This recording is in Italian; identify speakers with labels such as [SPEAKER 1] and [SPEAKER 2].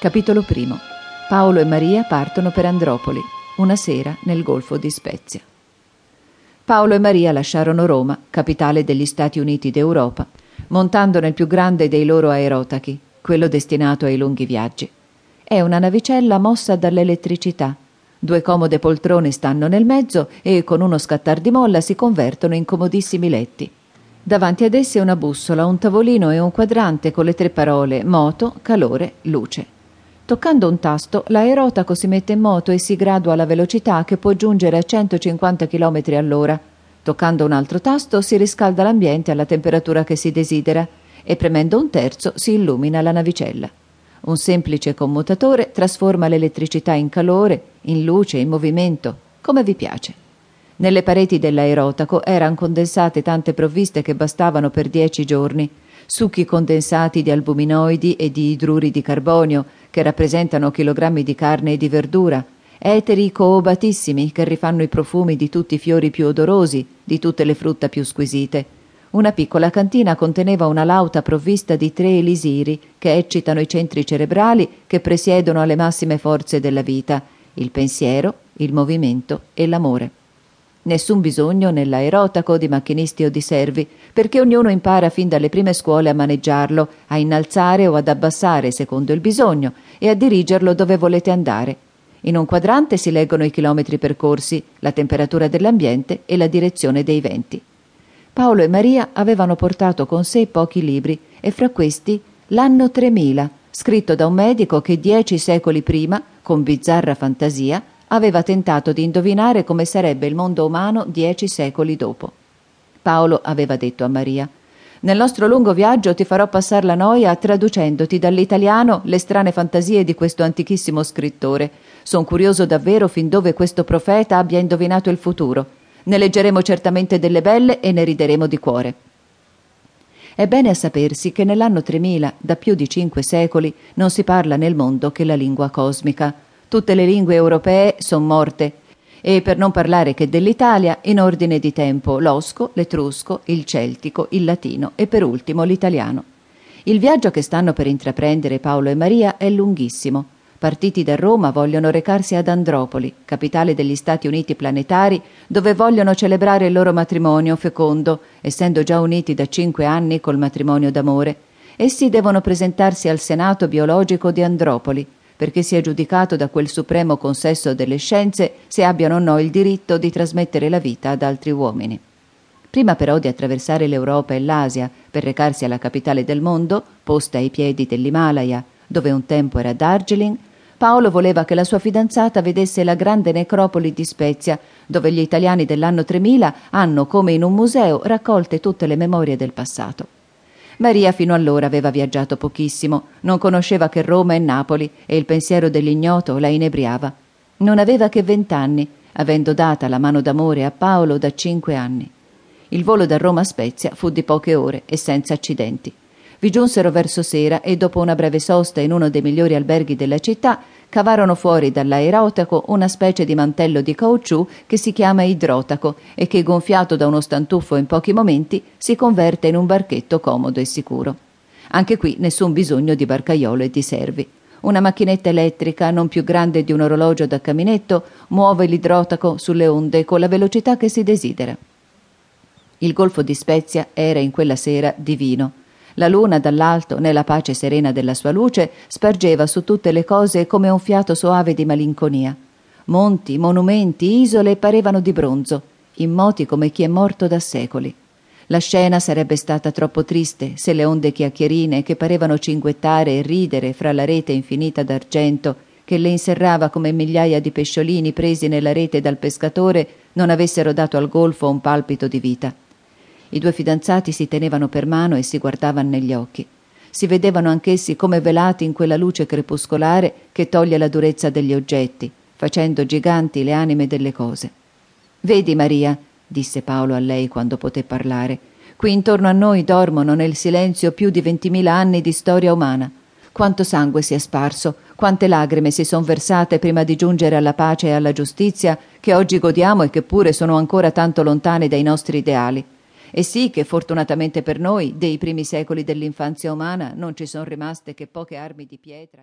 [SPEAKER 1] Capitolo primo. Paolo e Maria partono per Andropoli, una sera nel Golfo di Spezia. Paolo e Maria lasciarono Roma, capitale degli Stati Uniti d'Europa, montando nel più grande dei loro aerotachi, quello destinato ai lunghi viaggi. È una navicella mossa dall'elettricità. Due comode poltrone stanno nel mezzo e con uno scattar di molla si convertono in comodissimi letti. Davanti ad esse una bussola, un tavolino e un quadrante con le tre parole moto, calore, luce. Toccando un tasto, l'aerotaco si mette in moto e si gradua la velocità che può giungere a 150 km all'ora. Toccando un altro tasto si riscalda l'ambiente alla temperatura che si desidera e premendo un terzo si illumina la navicella. Un semplice commutatore trasforma l'elettricità in calore, in luce, in movimento, come vi piace. Nelle pareti dell'aerotaco erano condensate tante provviste che bastavano per dieci giorni, succhi condensati di albuminoidi e di idruri di carbonio, che rappresentano chilogrammi di carne e di verdura, eteri coobatissimi che rifanno i profumi di tutti i fiori più odorosi, di tutte le frutta più squisite. Una piccola cantina conteneva una lauta provvista di tre elisiri che eccitano i centri cerebrali che presiedono alle massime forze della vita, il pensiero, il movimento e l'amore. Nessun bisogno nell'aerotaco di macchinisti o di servi, perché ognuno impara fin dalle prime scuole a maneggiarlo, a innalzare o ad abbassare secondo il bisogno e a dirigerlo dove volete andare. In un quadrante si leggono i chilometri percorsi, la temperatura dell'ambiente e la direzione dei venti. Paolo e Maria avevano portato con sé pochi libri e fra questi l'anno 3000, scritto da un medico che dieci secoli prima, con bizzarra fantasia, aveva tentato di indovinare come sarebbe il mondo umano dieci secoli dopo. Paolo aveva detto a Maria Nel nostro lungo viaggio ti farò passare la noia traducendoti dall'italiano le strane fantasie di questo antichissimo scrittore. Sono curioso davvero fin dove questo profeta abbia indovinato il futuro. Ne leggeremo certamente delle belle e ne rideremo di cuore. È bene a sapersi che nell'anno 3000, da più di cinque secoli, non si parla nel mondo che la lingua cosmica. Tutte le lingue europee sono morte. E per non parlare che dell'Italia, in ordine di tempo l'osco, l'etrusco, il celtico, il latino e per ultimo l'italiano. Il viaggio che stanno per intraprendere Paolo e Maria è lunghissimo. Partiti da Roma vogliono recarsi ad Andropoli, capitale degli Stati Uniti planetari, dove vogliono celebrare il loro matrimonio fecondo, essendo già uniti da cinque anni col matrimonio d'amore. Essi devono presentarsi al Senato biologico di Andropoli, perché sia giudicato da quel supremo consesso delle scienze se abbiano o no il diritto di trasmettere la vita ad altri uomini. Prima però di attraversare l'Europa e l'Asia per recarsi alla capitale del mondo, posta ai piedi dell'Himalaya, dove un tempo era Darjeeling, Paolo voleva che la sua fidanzata vedesse la grande necropoli di Spezia, dove gli italiani dell'anno 3000 hanno, come in un museo, raccolte tutte le memorie del passato. Maria fino allora aveva viaggiato pochissimo, non conosceva che Roma e Napoli e il pensiero dell'ignoto la inebriava. Non aveva che vent'anni, avendo data la mano d'amore a Paolo da cinque anni. Il volo da Roma a Spezia fu di poche ore e senza accidenti. Vi giunsero verso sera e dopo una breve sosta in uno dei migliori alberghi della città cavarono fuori dall'aerotaco una specie di mantello di caucciù che si chiama idrotaco e che, gonfiato da uno stantuffo in pochi momenti, si converte in un barchetto comodo e sicuro. Anche qui nessun bisogno di barcaiolo e di servi. Una macchinetta elettrica, non più grande di un orologio da caminetto, muove l'idrotaco sulle onde con la velocità che si desidera. Il golfo di Spezia era in quella sera divino. La luna dall'alto, nella pace serena della sua luce, spargeva su tutte le cose come un fiato soave di malinconia. Monti, monumenti, isole parevano di bronzo, immoti come chi è morto da secoli. La scena sarebbe stata troppo triste se le onde chiacchierine che parevano cinguettare e ridere fra la rete infinita d'argento che le inserrava come migliaia di pesciolini presi nella rete dal pescatore non avessero dato al golfo un palpito di vita. I due fidanzati si tenevano per mano e si guardavano negli occhi. Si vedevano anch'essi come velati in quella luce crepuscolare che toglie la durezza degli oggetti, facendo giganti le anime delle cose. Vedi, Maria, disse Paolo a lei quando poté parlare, qui intorno a noi dormono nel silenzio più di ventimila anni di storia umana. Quanto sangue si è sparso, quante lagrime si son versate prima di giungere alla pace e alla giustizia che oggi godiamo e che pure sono ancora tanto lontane dai nostri ideali. E sì che fortunatamente per noi, dei primi secoli dell'infanzia umana, non ci sono rimaste che poche armi di pietra.